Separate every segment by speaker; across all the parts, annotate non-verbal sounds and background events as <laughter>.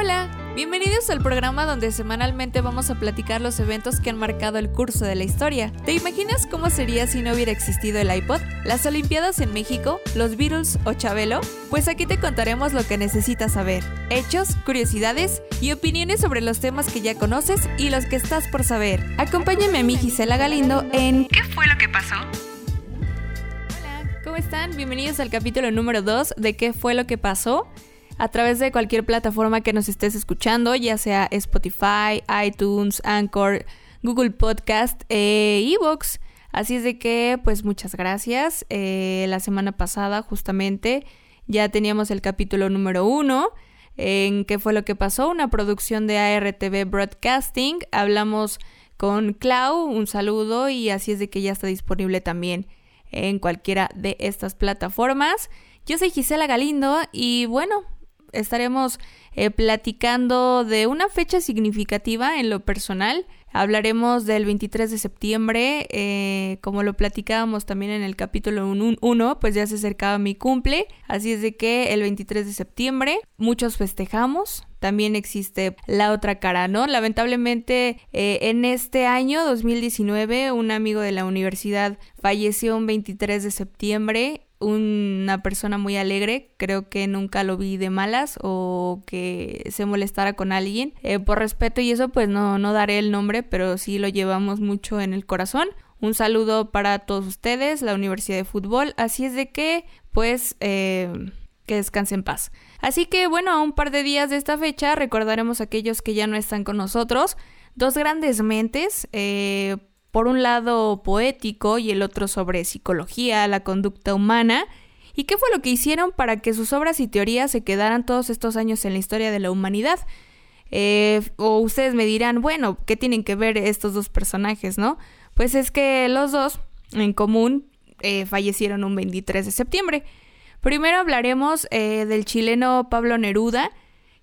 Speaker 1: Hola, bienvenidos al programa donde semanalmente vamos a platicar los eventos que han marcado el curso de la historia. ¿Te imaginas cómo sería si no hubiera existido el iPod, las Olimpiadas en México, los Beatles o Chabelo? Pues aquí te contaremos lo que necesitas saber, hechos, curiosidades y opiniones sobre los temas que ya conoces y los que estás por saber. Acompáñame a mí Gisela Galindo en ¿Qué fue lo que pasó? Hola, ¿cómo están? Bienvenidos al capítulo número 2 de ¿Qué fue lo que pasó? A través de cualquier plataforma que nos estés escuchando, ya sea Spotify, iTunes, Anchor, Google Podcast, e Evox. Así es de que, pues muchas gracias. Eh, la semana pasada, justamente, ya teníamos el capítulo número uno, en qué fue lo que pasó, una producción de ARTV Broadcasting. Hablamos con Clau, un saludo, y así es de que ya está disponible también en cualquiera de estas plataformas. Yo soy Gisela Galindo y bueno, estaremos eh, platicando de una fecha significativa en lo personal. Hablaremos del 23 de septiembre, eh, como lo platicábamos también en el capítulo 1, pues ya se acercaba mi cumple, así es de que el 23 de septiembre muchos festejamos, también existe la otra cara, ¿no? Lamentablemente eh, en este año 2019 un amigo de la universidad falleció un 23 de septiembre una persona muy alegre, creo que nunca lo vi de malas o que se molestara con alguien. Eh, por respeto y eso pues no, no daré el nombre, pero sí lo llevamos mucho en el corazón. Un saludo para todos ustedes, la Universidad de Fútbol. Así es de que pues eh, que descanse en paz. Así que bueno, a un par de días de esta fecha recordaremos a aquellos que ya no están con nosotros. Dos grandes mentes, eh, por un lado poético y el otro sobre psicología, la conducta humana, y qué fue lo que hicieron para que sus obras y teorías se quedaran todos estos años en la historia de la humanidad. Eh, o ustedes me dirán, bueno, ¿qué tienen que ver estos dos personajes, no? Pues es que los dos, en común, eh, fallecieron un 23 de septiembre. Primero hablaremos eh, del chileno Pablo Neruda,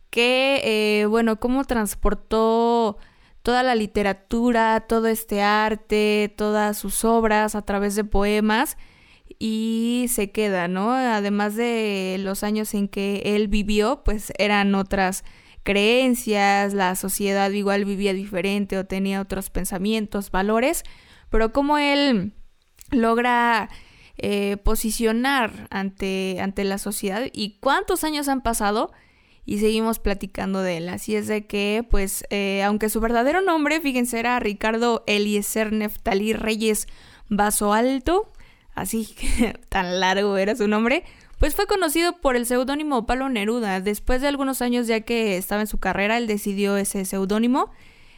Speaker 1: que, bueno, cómo transportó toda la literatura, todo este arte, todas sus obras a través de poemas y se queda, ¿no? Además de los años en que él vivió, pues eran otras creencias, la sociedad igual vivía diferente o tenía otros pensamientos, valores, pero como él logra eh, posicionar ante, ante la sociedad y cuántos años han pasado y seguimos platicando de él. Así es de que, pues, eh, aunque su verdadero nombre, fíjense, era Ricardo Eliezer Neftalí Reyes Vaso Alto, así que <laughs> tan largo era su nombre, pues fue conocido por el seudónimo Pablo Neruda. Después de algunos años ya que estaba en su carrera, él decidió ese seudónimo.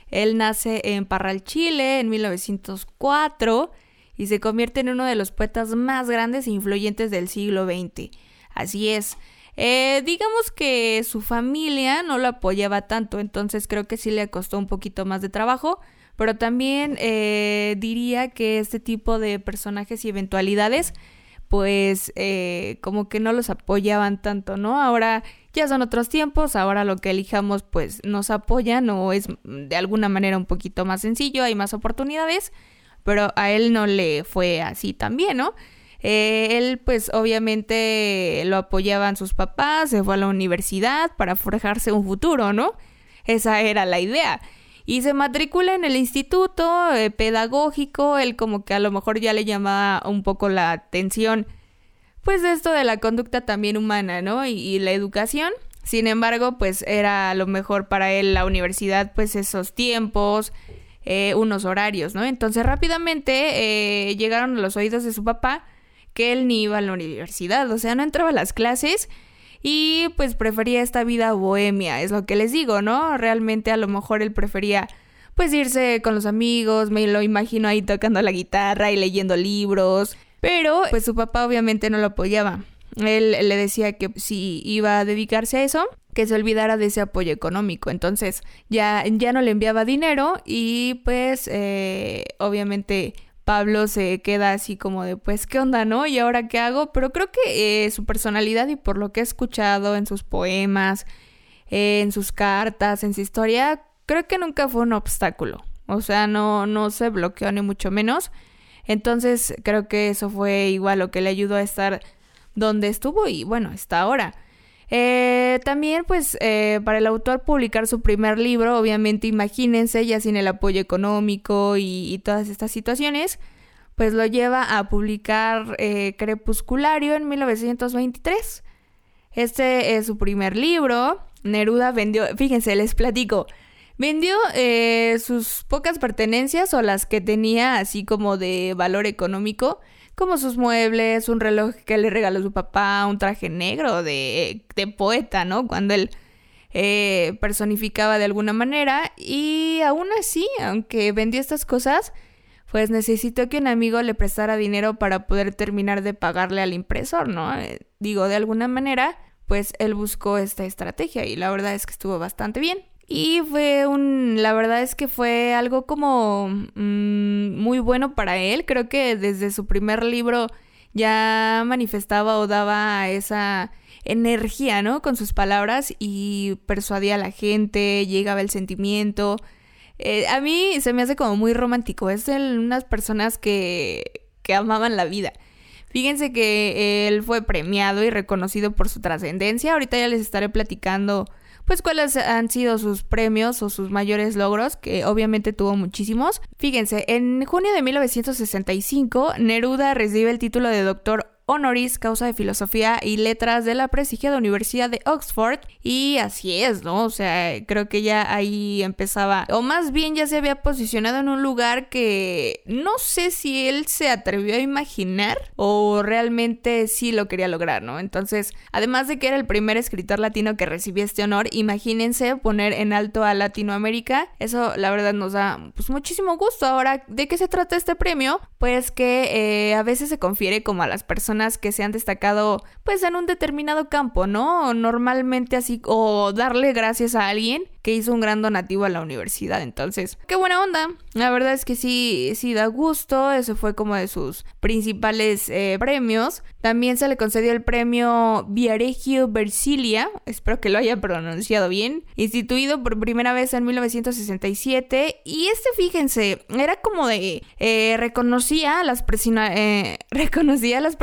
Speaker 1: Él nace en Parral, Chile, en 1904 y se convierte en uno de los poetas más grandes e influyentes del siglo XX. Así es, eh, digamos que su familia no lo apoyaba tanto, entonces creo que sí le costó un poquito más de trabajo, pero también eh, diría que este tipo de personajes y eventualidades, pues eh, como que no los apoyaban tanto, ¿no? Ahora ya son otros tiempos, ahora lo que elijamos pues nos apoyan o es de alguna manera un poquito más sencillo, hay más oportunidades, pero a él no le fue así también, ¿no? Eh, él pues obviamente lo apoyaban sus papás, se fue a la universidad para forjarse un futuro, ¿no? Esa era la idea. Y se matricula en el instituto eh, pedagógico, él como que a lo mejor ya le llamaba un poco la atención, pues esto de la conducta también humana, ¿no? Y, la educación. Sin embargo, pues era lo mejor para él la universidad, pues esos tiempos, eh, unos horarios, ¿no? Entonces rápidamente llegaron a los oídos de su papá que él ni iba a la universidad, o sea, no entraba a las clases y pues prefería esta vida bohemia, es lo que les digo, ¿no? Realmente a lo mejor él prefería pues irse con los amigos, me lo imagino ahí tocando la guitarra y leyendo libros, pero pues su papá obviamente no lo apoyaba. Él le decía que si iba a dedicarse a eso, que se olvidara de ese apoyo económico. Entonces ya, ya no le enviaba dinero y pues eh, obviamente Pablo se queda así como de, pues, ¿qué onda, no? ¿Y ahora qué hago? Pero creo que eh, su personalidad y por lo que he escuchado en sus poemas, eh, en sus cartas, en su historia, creo que nunca fue un obstáculo. O sea, no, no se bloqueó ni mucho menos. Entonces creo que eso fue igual lo que le ayudó a estar donde estuvo y bueno, está ahora. Eh, también, pues, eh, para el autor publicar su primer libro, obviamente, imagínense, ya sin el apoyo económico y, todas estas situaciones, pues lo lleva a publicar eh, Crepusculario en 1923. Este es su primer libro. Neruda vendió, fíjense, les platico. Vendió sus pocas pertenencias o las que tenía así como de valor económico como sus muebles, un reloj que le regaló su papá, un traje negro de, de poeta, ¿no? Cuando él eh, personificaba de alguna manera. Y aún así, aunque vendió estas cosas, pues necesitó que un amigo le prestara dinero para poder terminar de pagarle al impresor, ¿no? Eh, digo, de alguna manera, pues él buscó esta estrategia y la verdad es que estuvo bastante bien. Y fue un, la verdad es que fue algo como mm, muy bueno para él. Creo que desde su primer libro ya manifestaba o daba esa energía, ¿no? Con sus palabras y persuadía a la gente, llegaba el sentimiento. Eh, a mí se me hace como muy romántico. Es de unas personas que, que amaban la vida. Fíjense que él fue premiado y reconocido por su trascendencia. Ahorita ya les estaré platicando pues cuáles han sido sus premios o sus mayores logros, que obviamente tuvo muchísimos. Fíjense, en junio de 1965, Neruda recibe el título de doctor honoris causa de filosofía y letras de la prestigiada Universidad de Oxford. Y así es, ¿no? O sea, creo que ya ahí empezaba, o más bien ya se había posicionado en un lugar que no sé si él se atrevió a imaginar o realmente sí lo quería lograr, ¿no? Entonces, además de que era el primer escritor latino que recibía este honor, imagínense poner en alto a Latinoamérica. Eso la verdad nos da pues muchísimo gusto. Ahora, ¿de qué se trata este premio? Pues que eh, a veces se confiere como a las personas que se han destacado pues en un determinado campo, ¿no? Normalmente así, o darle gracias a alguien que hizo un gran donativo a la universidad. Entonces, qué buena onda. La verdad es que sí, sí da gusto. Eso fue como de sus principales eh, premios. También se le concedió el premio Viaregio Versilia, espero que lo haya pronunciado bien, instituido por primera vez en 1967. Y este, fíjense, era como de eh, reconocía a las eh, <laughs> reconocía a las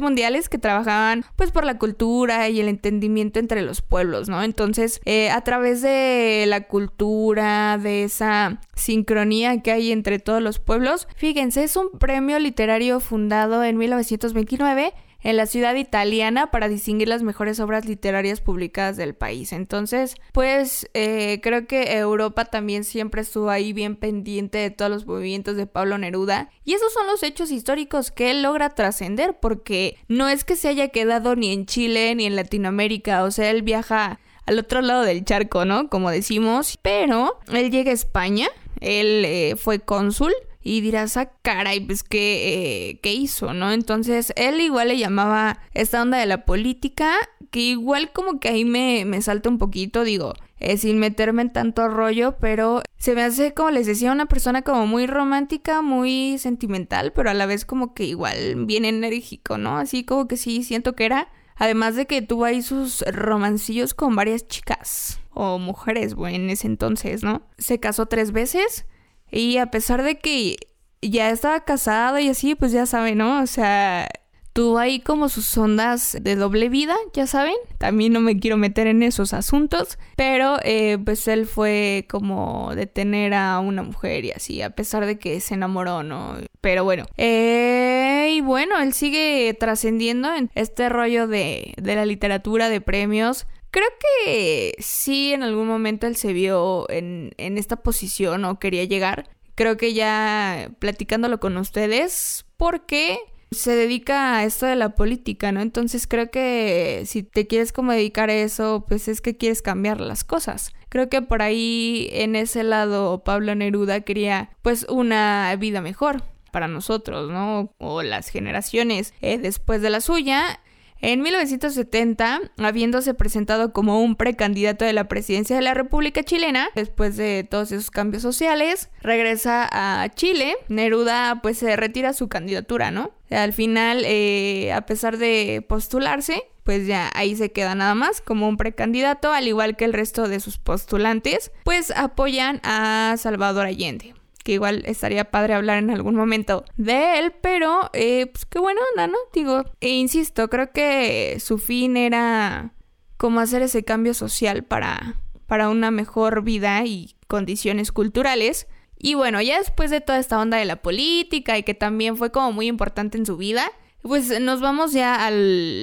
Speaker 1: mundiales que trabajaban pues por la cultura y el entendimiento entre los pueblos, ¿no? Entonces, a través de la cultura, de esa sincronía que hay entre todos los pueblos. Fíjense, es un premio literario fundado en 1929 en la ciudad italiana para distinguir las mejores obras literarias publicadas del país. Entonces, pues eh, creo que Europa también siempre estuvo ahí bien pendiente de todos los movimientos de Pablo Neruda. Y esos son los hechos históricos que él logra trascender porque no es que se haya quedado ni en Chile ni en Latinoamérica, o sea, él viaja al otro lado del charco, ¿no? Como decimos. Pero él llega a España, él eh, fue cónsul. Y dirás, ah, caray, pues ¿qué, eh, qué hizo, ¿no? Entonces, él igual le llamaba esta onda de la política, que igual como que ahí me, me salta un poquito, digo, eh, sin meterme en tanto rollo, pero se me hace, como les decía, una persona como muy romántica, muy sentimental, pero a la vez como que igual bien enérgico, ¿no? Así como que sí, siento que era Además de que tuvo ahí sus romancillos con varias chicas o mujeres, bueno, en ese entonces, ¿no? Se casó tres veces y a pesar de que ya estaba casado y así, pues ya saben, ¿no? O sea, tuvo ahí como sus ondas de doble vida, ya saben. También no me quiero meter en esos asuntos, pero eh, pues él fue como de tener a una mujer y así, a pesar de que se enamoró, ¿no? Pero bueno, eh y bueno, él sigue trascendiendo en este rollo de, de la literatura, de premios. Creo que sí, en algún momento él se vio en, en esta posición o quería llegar. Creo que ya platicándolo con ustedes, porque se dedica a esto de la política, ¿no? Entonces creo que si te quieres como dedicar a eso, pues es que quieres cambiar las cosas. Creo que por ahí en ese lado Pablo Neruda quería pues una vida mejor para nosotros, ¿no? O las generaciones eh, después de la suya. En 1970, habiéndose presentado como un precandidato de la presidencia de la República Chilena, después de todos esos cambios sociales, regresa a Chile. Neruda pues se retira su candidatura, ¿no? Al final, eh, a pesar de postularse, pues ya ahí se queda nada más como un precandidato, al igual que el resto de sus postulantes, pues apoyan a Salvador Allende que igual estaría padre hablar en algún momento de él, pero eh, pues qué buena onda, ¿no? Digo, e insisto, creo que su fin era cómo hacer ese cambio social para, para una mejor vida y condiciones culturales. Y bueno, ya después de toda esta onda de la política y que también fue como muy importante en su vida, pues nos vamos ya a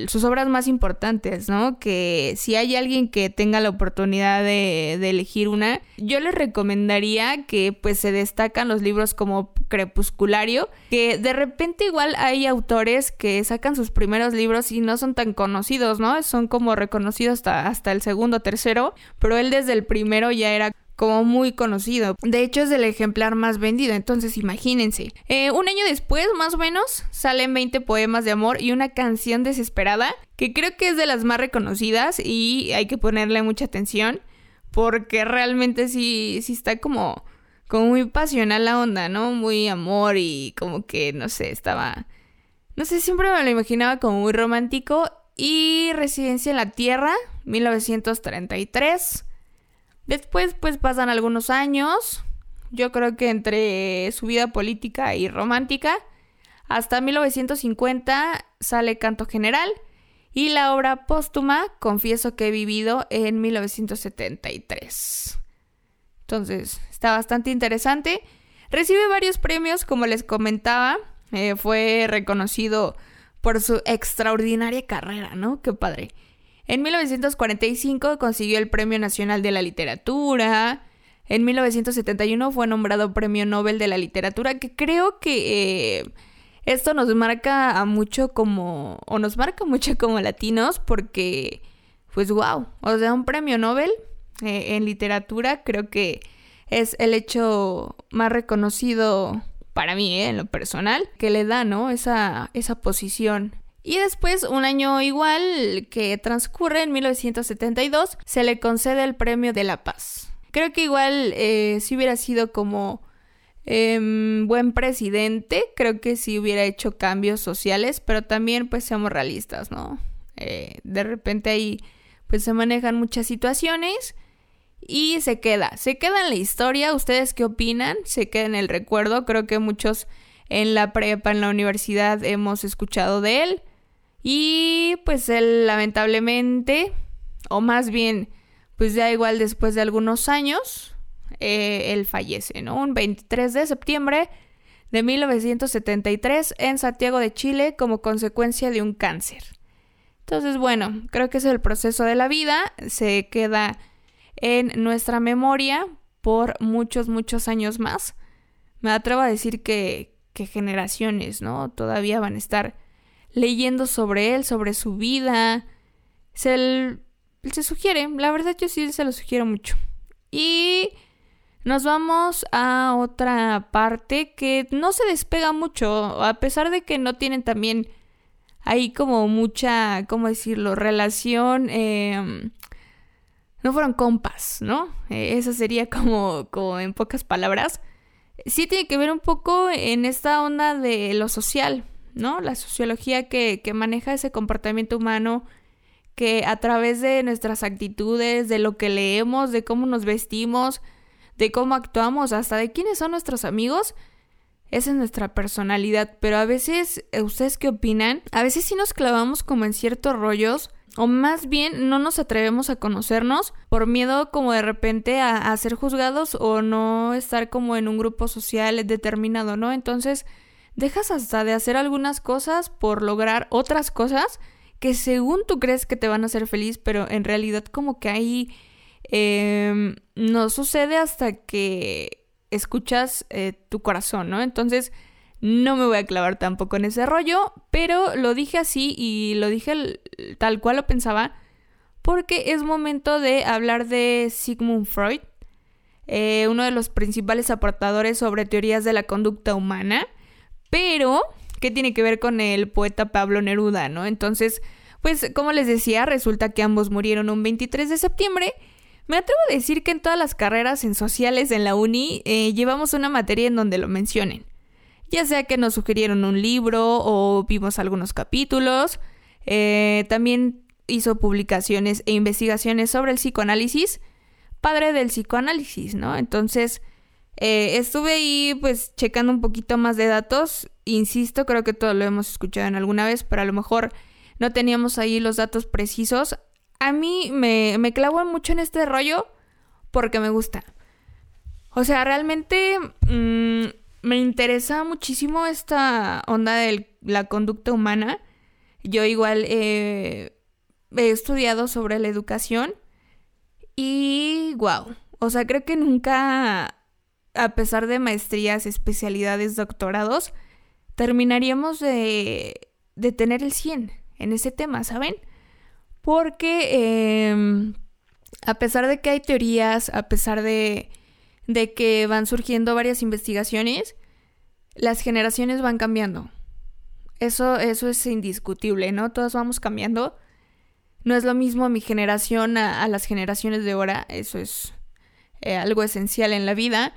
Speaker 1: sus obras más importantes, ¿no? Que si hay alguien que tenga la oportunidad de, de, elegir una, yo les recomendaría que pues se destacan los libros como Crepusculario, que de repente igual hay autores que sacan sus primeros libros y no son tan conocidos, ¿no? Son como reconocidos hasta, hasta el segundo tercero, pero él desde el primero ya era como muy conocido. De hecho, es el ejemplar más vendido, entonces imagínense. Eh, un año después, más o menos, salen 20 poemas de amor y una canción desesperada, que creo que es de las más reconocidas y hay que ponerle mucha atención, porque realmente sí, sí está como, como muy pasional la onda, ¿no? Muy amor y como que, no sé, estaba... No sé, siempre me lo imaginaba como muy romántico. Y Residencia en la Tierra, 1933. Después pues pasan algunos años, yo creo que entre su vida política y romántica, hasta 1950 sale Canto General y la obra póstuma Confieso que he vivido en 1973. Entonces, está bastante interesante. Recibe varios premios, como les comentaba. Eh, fue reconocido por su extraordinaria carrera, ¿no? Qué padre. En 1945 consiguió el Premio Nacional de la Literatura. En 1971 fue nombrado Premio Nobel de la Literatura, que creo que eh, esto nos marca a mucho como, o nos marca <laughs> mucho como latinos, porque, pues wow, o sea, un premio Nobel eh, en literatura creo que es el hecho más reconocido para mí, eh, en lo personal, que le da, ¿no? Esa, esa posición y después, un año igual que transcurre en 1972, se le concede el Premio de la Paz. Creo que igual eh, si hubiera sido como em, buen presidente, creo que sí hubiera hecho cambios sociales, pero también pues seamos realistas, ¿no? Eh, de repente ahí pues se manejan muchas situaciones y se queda, se queda en la historia, ¿ustedes qué opinan? Se queda en el recuerdo, creo que muchos en la prepa, en la universidad hemos escuchado de él. Y pues él lamentablemente, o más bien, pues ya igual después de algunos años, eh, él fallece, ¿no? Un 23 de septiembre de 1973 en Santiago de Chile como consecuencia de un cáncer. Entonces, bueno, creo que es el proceso de la vida, se queda en nuestra memoria por muchos, muchos años más. Me atrevo a decir que, que generaciones, ¿no? Todavía van a estar leyendo sobre él, sobre su vida. Se, se sugiere, la verdad yo sí se lo sugiero mucho. Y nos vamos a otra parte que no se despega mucho, a pesar de que no tienen también ahí como mucha, ¿cómo decirlo?, relación. Em, no fueron compas, ¿no? Eh, eso sería <laughs> como, como en pocas palabras. Sí tiene que ver un poco en esta onda de lo social, ¿no? La sociología que, que maneja ese comportamiento humano que a través de nuestras actitudes, de lo que leemos, de cómo nos vestimos, de cómo actuamos, hasta de quiénes son nuestros amigos, esa es nuestra personalidad. Pero a veces, eh, ¿ustedes qué opinan? A veces sí nos clavamos como en ciertos rollos, o más bien no nos atrevemos a conocernos por miedo como de repente a, a ser juzgados o no estar como en un grupo social determinado, ¿no? Entonces, dejas hasta de hacer algunas cosas por lograr otras cosas que según tú crees que te van a hacer feliz, pero en realidad como que ahí em, no sucede hasta que escuchas eh, tu corazón, ¿no? Entonces no me voy a clavar tampoco en ese rollo, pero lo dije así y lo dije tal cual lo pensaba, porque es momento de hablar de Sigmund Freud, eh, uno de los principales aportadores sobre teorías de la conducta humana. Pero, ¿qué tiene que ver con el poeta Pablo Neruda, no? Entonces, pues, como les decía, resulta que ambos murieron un 23 de septiembre. Me atrevo a decir que en todas las carreras en sociales en la uni eh, llevamos una materia en donde lo mencionen. Ya sea que nos sugirieron un libro o vimos algunos capítulos. Eh, también hizo publicaciones e investigaciones sobre el psicoanálisis, padre del psicoanálisis, ¿no? Entonces, eh, estuve ahí pues checando un poquito más de datos. Insisto, creo que todo lo hemos escuchado en alguna vez, pero a lo mejor no teníamos ahí los datos precisos. a mí me, me clavo mucho en este rollo porque me gusta. O sea, realmente mm, me interesa muchísimo esta onda de la conducta humana. Yo igual he estudiado sobre la educación y wow, o sea, creo que nunca, a pesar de maestrías, especialidades, doctorados, terminaríamos de, de tener el 100 en ese tema, ¿saben? Porque em, a pesar de que hay teorías, a pesar de, de que van surgiendo varias investigaciones, las generaciones van cambiando. Eso, eso es indiscutible, ¿no? Todas vamos cambiando. No es lo mismo mi generación a, las generaciones de ahora, eso es eh, algo esencial en la vida.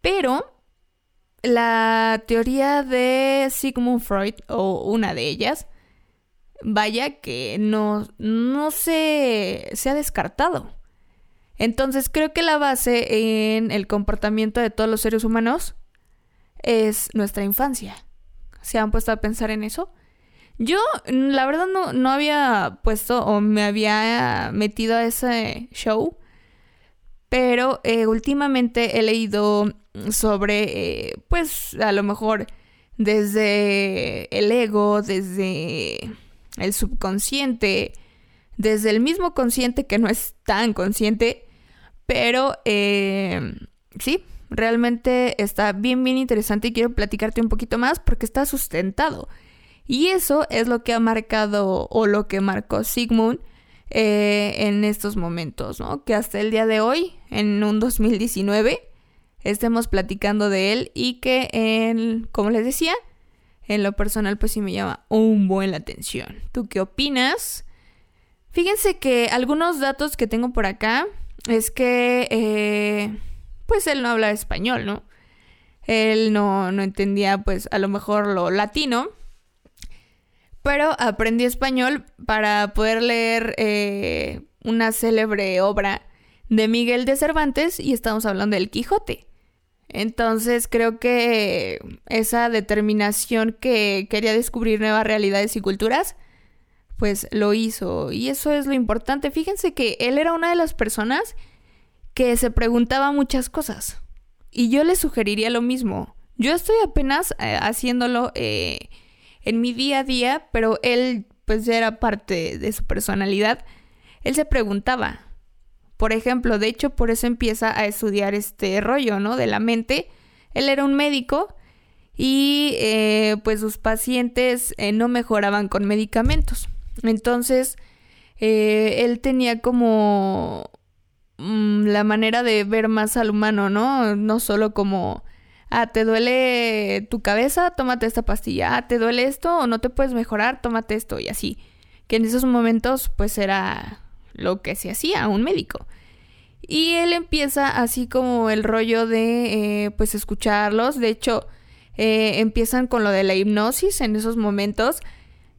Speaker 1: Pero la teoría de Sigmund Freud, o una de ellas, vaya que no, no se, se ha descartado. Entonces creo que la base en el comportamiento de todos los seres humanos es nuestra infancia. ¿Se han puesto a pensar en eso? Yo, la verdad, no, no había puesto o me había metido a ese show, pero eh, últimamente he leído sobre, eh, pues, a lo mejor desde el ego, desde el subconsciente, desde el mismo consciente que no es tan consciente, pero eh, sí, realmente está bien, bien interesante y quiero platicarte un poquito más porque está sustentado. Y eso es lo que ha marcado o lo que marcó Sigmund eh, en estos momentos, ¿no? Que hasta el día de hoy, en un 2019, estemos platicando de él y que, en, como les decía, en lo personal pues sí me llama un buen la atención. ¿Tú qué opinas? Fíjense que algunos datos que tengo por acá es que eh, pues él no habla español, ¿no? Él no, no entendía pues a lo mejor lo latino, pero aprendió español para poder leer eh, una célebre obra de Miguel de Cervantes y estamos hablando del Quijote. Entonces creo que esa determinación que quería descubrir nuevas realidades y culturas, pues lo hizo. Y eso es lo importante. Fíjense que él era una de las personas que se preguntaba muchas cosas. Y yo le sugeriría lo mismo. Yo estoy apenas eh, haciéndolo eh, en mi día a día, pero él pues era parte de su personalidad. Él se preguntaba, por ejemplo, de hecho, por eso empieza a estudiar este rollo, ¿no? De la mente. Él era un médico y eh, pues sus pacientes eh, no mejoraban con medicamentos. Entonces, eh, él tenía como mm, la manera de ver más al humano, ¿no? No solo como, ah, te duele tu cabeza, tómate esta pastilla, ah, te duele esto o no te puedes mejorar, tómate esto y así. Que en esos momentos pues era lo que se hacía un médico. Y él empieza así como el rollo de eh, pues escucharlos. De hecho, eh, empiezan con lo de la hipnosis en esos momentos.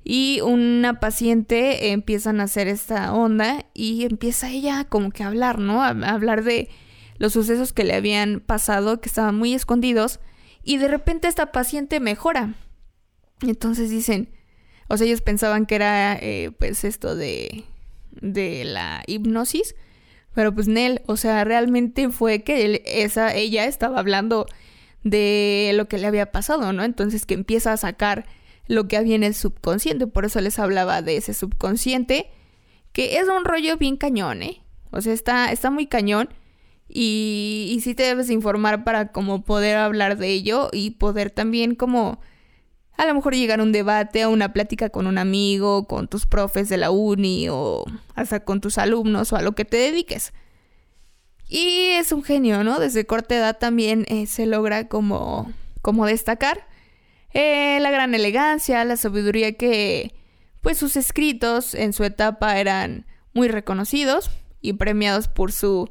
Speaker 1: Y una paciente empiezan a hacer esta onda y empieza ella como que a hablar, ¿no? A hablar de los sucesos que le habían pasado, que estaban muy escondidos. Y de repente esta paciente mejora. Entonces dicen, o sea, ellos pensaban que era eh, pues esto de de la hipnosis. Pero pues Nel, o sea, realmente fue que esa, ella estaba hablando de lo que le había pasado, ¿no? Entonces que empieza a sacar lo que había en el subconsciente. Por eso les hablaba de ese subconsciente. Que es un rollo bien cañón, ¿eh? O sea, está, está muy cañón. Y, y sí te debes informar para como poder hablar de ello y poder también como a lo mejor llegar a un debate, a una plática con un amigo, con tus profes de la uni o hasta con tus alumnos o a lo que te dediques. Y es un genio, ¿no? Desde corta edad también eh, se logra como, como destacar eh, la gran elegancia, la sabiduría que pues sus escritos en su etapa eran muy reconocidos y premiados por su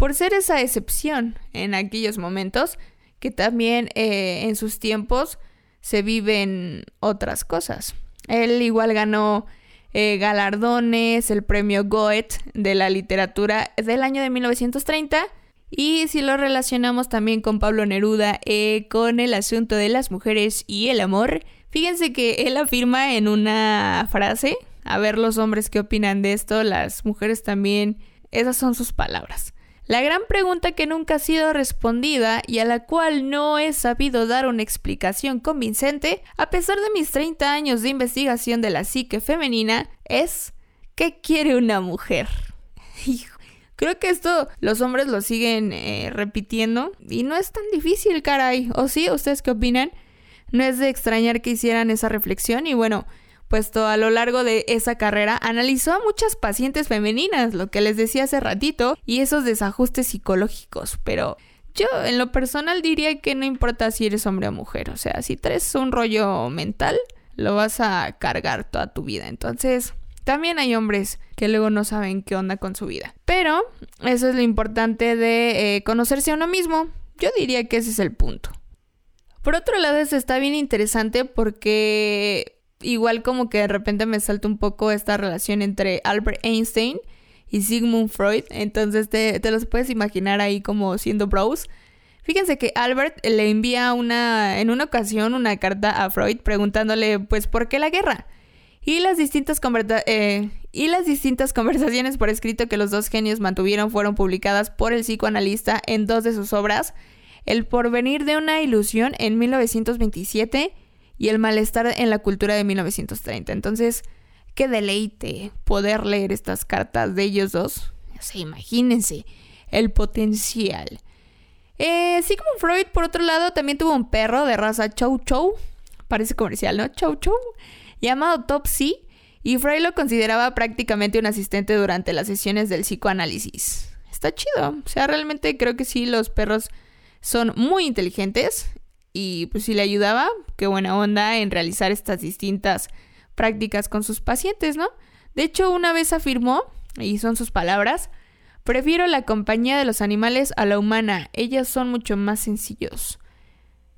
Speaker 1: por ser esa excepción en aquellos momentos que también eh, en sus tiempos se viven otras cosas. Él igual ganó eh, galardones, el premio Goethe de la literatura del año de 1930. Y si lo relacionamos también con Pablo Neruda, eh, con el asunto de las mujeres y el amor, fíjense que él afirma en una frase, a ver los hombres qué opinan de esto, las mujeres también, esas son sus palabras. La gran pregunta que nunca ha sido respondida y a la cual no he sabido dar una explicación convincente, a pesar de mis 30 años de investigación de la psique femenina, es ¿qué quiere una mujer? <laughs> Creo que esto los hombres lo siguen eh, repitiendo y no es tan difícil, caray. ¿O sí? ¿Ustedes qué opinan? No es de extrañar que hicieran esa reflexión y bueno, puesto a lo largo de esa carrera analizó a muchas pacientes femeninas, lo que les decía hace ratito, y esos desajustes psicológicos, pero yo en lo personal diría que no importa si eres hombre o mujer, o sea, si traes un rollo mental, lo vas a cargar toda tu vida. Entonces, también hay hombres que luego no saben qué onda con su vida. Pero eso es lo importante de eh, conocerse a uno mismo. Yo diría que ese es el punto. Por otro lado, eso está bien interesante porque igual como que de repente me salta un poco esta relación entre Albert Einstein y Sigmund Freud. Entonces te, te los puedes imaginar ahí como siendo bros. Fíjense que Albert le envía una, en una ocasión una carta a Freud preguntándole pues por qué la guerra. Y las distintas, eh, y las distintas <laughs> conversaciones por escrito que los dos genios mantuvieron fueron publicadas por el psicoanalista en dos de sus obras, El porvenir de una ilusión en 1927 y el malestar en la cultura de 1930. Entonces, qué deleite poder leer estas cartas de ellos dos. O sea, imagínense el potencial. Eh, Sigmund Freud, por otro lado, también tuvo un perro de raza Chow Chow. Parece comercial, ¿no? Chow Chow. Llamado Topsy. Y Freud lo consideraba prácticamente un asistente durante las sesiones del psicoanálisis. Está chido. O sea, realmente creo que sí, los perros son muy inteligentes y pues si le ayudaba, qué buena onda en realizar estas distintas prácticas con sus pacientes, ¿no? De hecho, una vez afirmó, y son sus palabras, prefiero la compañía de los animales a la humana, ellas son mucho más sencillos.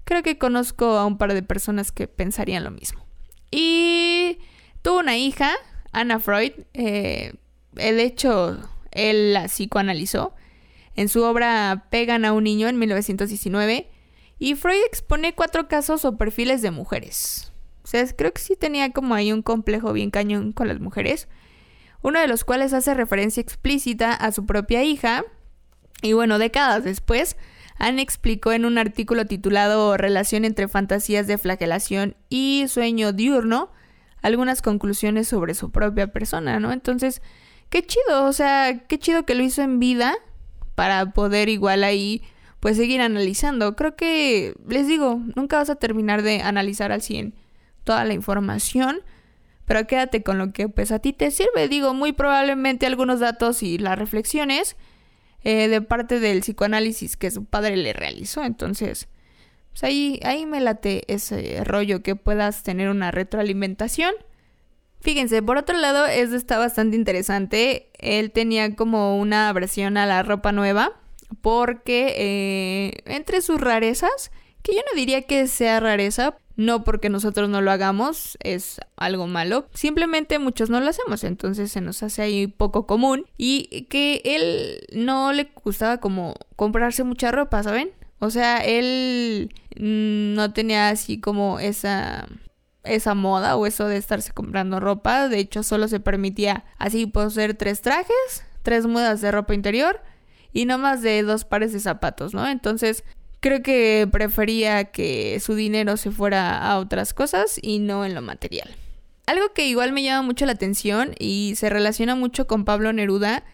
Speaker 1: Creo que conozco a un par de personas que pensarían lo mismo. Y tuvo una hija, Anna Freud, eh, de hecho, él la psicoanalizó. En su obra Pegan a un niño en 1919, y Freud expone cuatro casos o perfiles de mujeres. O sea, creo que sí tenía como ahí un complejo bien cañón con las mujeres. Uno de los cuales hace referencia explícita a su propia hija. Y bueno, décadas después, Anne explicó en un artículo titulado Relación entre fantasías de flagelación y sueño diurno algunas conclusiones sobre su propia persona, ¿no? Entonces, qué chido, o sea, qué chido que lo hizo en vida para poder igual ahí pues seguir analizando. Creo que, les digo, nunca vas a terminar de analizar al 100 toda la información, pero quédate con lo que pues a ti te sirve. Digo, muy probablemente algunos datos y las reflexiones eh, de parte del psicoanálisis que su padre le realizó. Entonces, pues ahí, ahí me late ese rollo que puedas tener una retroalimentación. Fíjense, por otro lado, esto está bastante interesante. Él tenía como una versión a la ropa nueva porque eh, entre sus rarezas, que yo no diría que sea rareza, no porque nosotros no lo hagamos, es algo malo. Simplemente muchos no lo hacemos, entonces se nos hace ahí poco común. Y que él no le gustaba como comprarse mucha ropa, ¿saben? O sea, él no tenía así como esa esa moda o eso de estarse comprando ropa. De hecho, solo se permitía así poseer tres trajes, tres mudas de ropa interior y no más de dos pares de zapatos, ¿no? Entonces, creo que prefería que su dinero se fuera a otras cosas y no en lo material. Algo que igual me llama mucho la atención y se relaciona mucho con Pablo Neruda,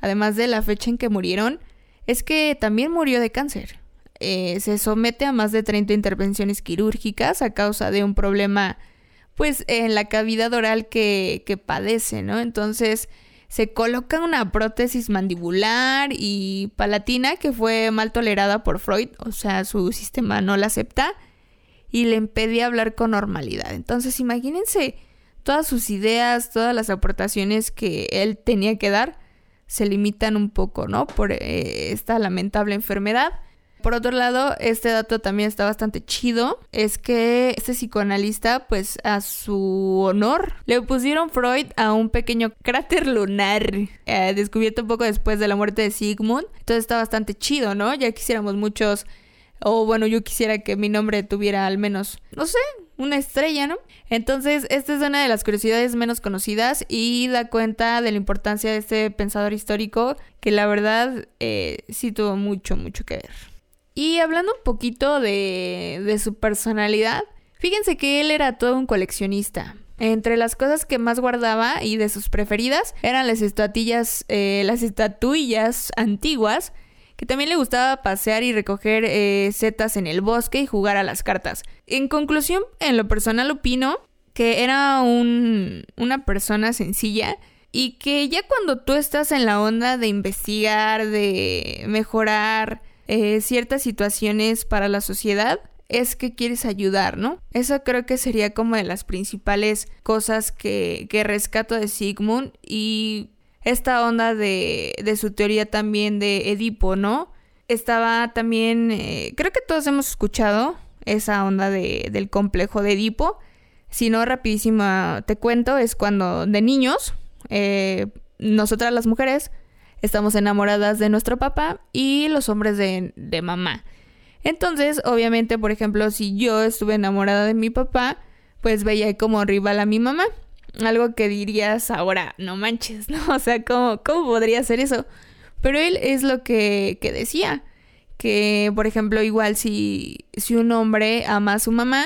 Speaker 1: además de la fecha en que murieron, es que también murió de cáncer. Eh, se somete a más de 30 intervenciones quirúrgicas a causa de un problema, pues, en la cavidad oral que, que padece, ¿no? Entonces, se coloca una prótesis mandibular y palatina que fue mal tolerada por Freud, o sea, su sistema no la acepta y le impedía hablar con normalidad. Entonces, imagínense todas sus ideas, todas las aportaciones que él tenía que dar se limitan un poco, ¿no? Por eh, esta lamentable enfermedad. Por otro lado, este dato también está bastante chido. Es que este psicoanalista, pues a su honor, le pusieron Freud a un pequeño cráter lunar, eh, descubierto poco después de la muerte de Sigmund. Entonces está bastante chido, ¿no? Ya quisiéramos muchos O bueno, yo quisiera que mi nombre tuviera al menos, no sé, una estrella, ¿no? Entonces, esta es una de las curiosidades menos conocidas y da cuenta de la importancia de este pensador histórico que la verdad eh, sí tuvo mucho, mucho que ver. Y hablando un poquito de, de su personalidad, fíjense que él era todo un coleccionista. Entre las cosas que más guardaba y de sus preferidas eran las estatuillas, eh, las estatuillas antiguas, que también le gustaba pasear y recoger eh, setas en el bosque y jugar a las cartas. En conclusión, en lo personal opino que era un, una persona sencilla y que ya cuando tú estás en la onda de investigar, de mejorar eh, ciertas situaciones para la sociedad, es que quieres ayudar, ¿no? Eso creo que sería como de las principales cosas que, que rescato de Sigmund y esta onda de, de, su teoría también de Edipo, ¿no? Estaba también, eh, creo que todos hemos escuchado esa onda de, del complejo de Edipo. Si no, rapidísimo te cuento, es cuando de niños, eh, nosotras las mujeres, estamos enamoradas de nuestro papá y los hombres de, de mamá. Entonces, obviamente, por ejemplo, si yo estuve enamorada de mi papá, pues veía como rival a mi mamá. Algo que dirías ahora, no manches, <laughs> ¿no? O sea, ¿cómo, cómo podría ser eso? Pero él es lo que, que decía. Que, por ejemplo, igual si, si un hombre ama a su mamá,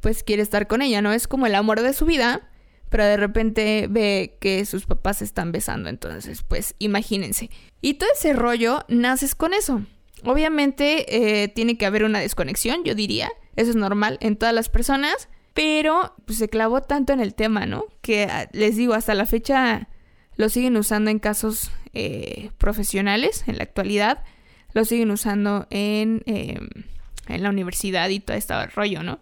Speaker 1: pues quiere estar con ella, ¿no? Es como el amor de su vida, pero de repente ve que sus papás están besando. Entonces, pues imagínense. Y todo ese rollo naces con eso. Obviamente eh, tiene que haber una desconexión, yo diría. Eso es normal en todas las personas. Pero pues, se clavó tanto en el tema, ¿no? Que ah, les digo, hasta la fecha lo siguen usando en casos eh, profesionales, en la actualidad. Lo siguen usando en, em, en la universidad y todo este rollo, ¿no?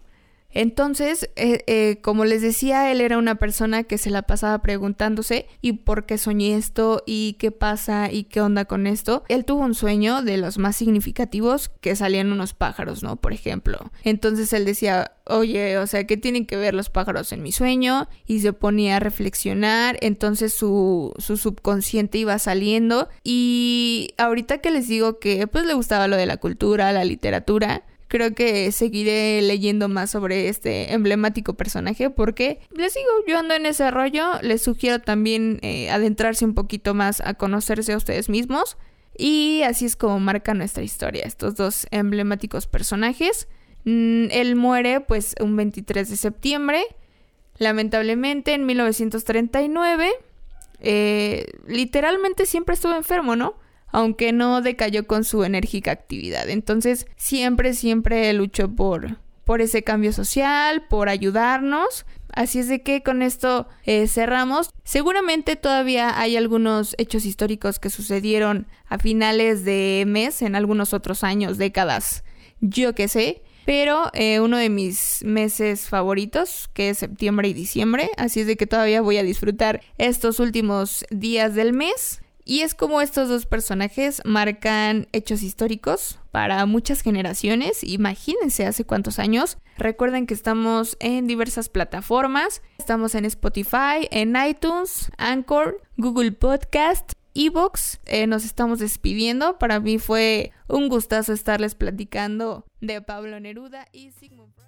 Speaker 1: Entonces, eh, eh, como les decía, él era una persona que se la pasaba preguntándose y por qué soñé esto y qué pasa y qué onda con esto. Él tuvo un sueño de los más significativos que salían unos pájaros, ¿no? Por ejemplo. Entonces él decía, oye, o sea, ¿qué tienen que ver los pájaros en mi sueño? Y se ponía a reflexionar, entonces su, su subconsciente iba saliendo y ahorita que les digo que pues le gustaba lo de la cultura, la literatura, creo que seguiré leyendo más sobre este emblemático personaje porque les digo, yo ando en ese rollo, les sugiero también eh, adentrarse un poquito más a conocerse a ustedes mismos y así es como marca nuestra historia, estos dos emblemáticos personajes. Mm, él muere pues un 23 de septiembre, lamentablemente en 1939. Eh, literalmente siempre estuvo enfermo, ¿no? Aunque no decayó con su enérgica actividad. Entonces, siempre, siempre luchó por, por ese cambio social, por ayudarnos. Así es de que con esto eh, cerramos. Seguramente todavía hay algunos hechos históricos que sucedieron a finales de mes, en algunos otros años, décadas, yo qué sé. Pero eh, uno de mis meses favoritos, que es septiembre y diciembre, así es de que todavía voy a disfrutar estos últimos días del mes. Y es como estos dos personajes marcan hechos históricos para muchas generaciones. Imagínense hace cuántos años. Recuerden que estamos en diversas plataformas. Estamos en Spotify, en iTunes, Anchor, Google Podcast, Evox. Eh, nos estamos despidiendo. Para mí fue un gustazo estarles platicando de Pablo Neruda y Sigmund.